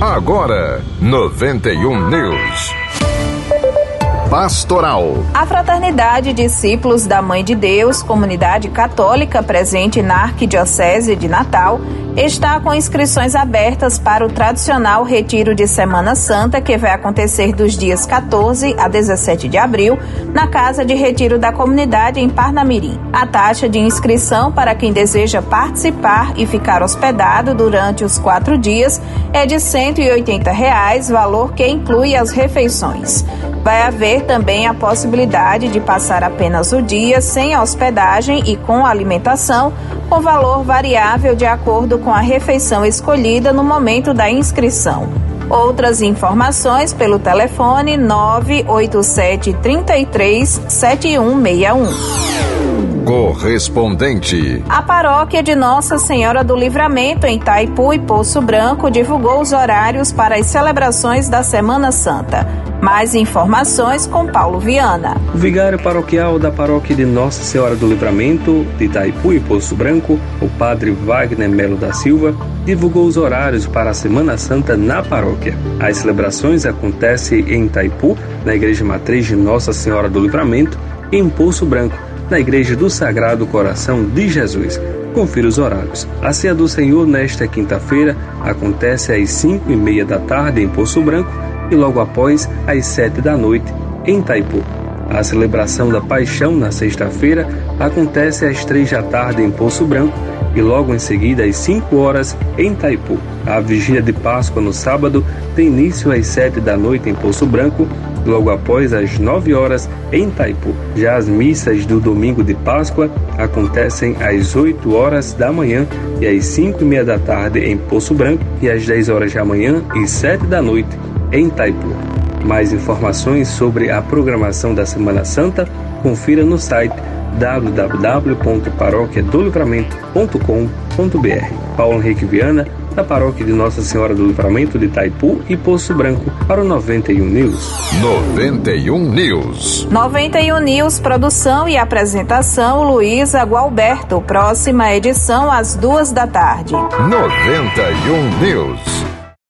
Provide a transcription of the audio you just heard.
Agora, 91 News. Pastoral. A Fraternidade Discípulos da Mãe de Deus, comunidade católica presente na Arquidiocese de Natal, está com inscrições abertas para o tradicional retiro de Semana Santa, que vai acontecer dos dias 14 a 17 de abril, na Casa de Retiro da Comunidade em Parnamirim. A taxa de inscrição para quem deseja participar e ficar hospedado durante os quatro dias é de 180 reais, valor que inclui as refeições. Vai haver também a possibilidade de passar apenas o dia sem hospedagem e com alimentação, com valor variável de acordo com a refeição escolhida no momento da inscrição. Outras informações pelo telefone 987 33 7161. Correspondente. A paróquia de Nossa Senhora do Livramento, em Taipu e Poço Branco, divulgou os horários para as celebrações da Semana Santa. Mais informações com Paulo Viana. O vigário paroquial da paróquia de Nossa Senhora do Livramento, de Itaipu e Poço Branco, o padre Wagner Melo da Silva, divulgou os horários para a Semana Santa na paróquia. As celebrações acontecem em Itaipu, na Igreja Matriz de Nossa Senhora do Livramento, e em Poço Branco, na Igreja do Sagrado Coração de Jesus. Confira os horários. A Ceia do Senhor, nesta quinta-feira, acontece às 5 e meia da tarde em Poço Branco e logo após, às sete da noite, em Taipu. A celebração da Paixão na sexta-feira acontece às três da tarde em Poço Branco e logo em seguida às 5 horas em Taipu. A vigília de Páscoa no sábado tem início às 7 da noite em Poço Branco, logo após às 9 horas em Taipu. Já as missas do domingo de Páscoa acontecem às 8 horas da manhã e às 5 e meia da tarde em Poço Branco e às 10 horas da manhã e 7 da noite em Taipu. Mais informações sobre a programação da Semana Santa, confira no site www.paroquiadolivramento.com.br. Paulo Henrique Viana, da Paróquia de Nossa Senhora do Livramento de Taipu e Poço Branco, para o 91 News. 91 News. 91 News, produção e apresentação, Luísa Gualberto. Próxima edição às duas da tarde. 91 News.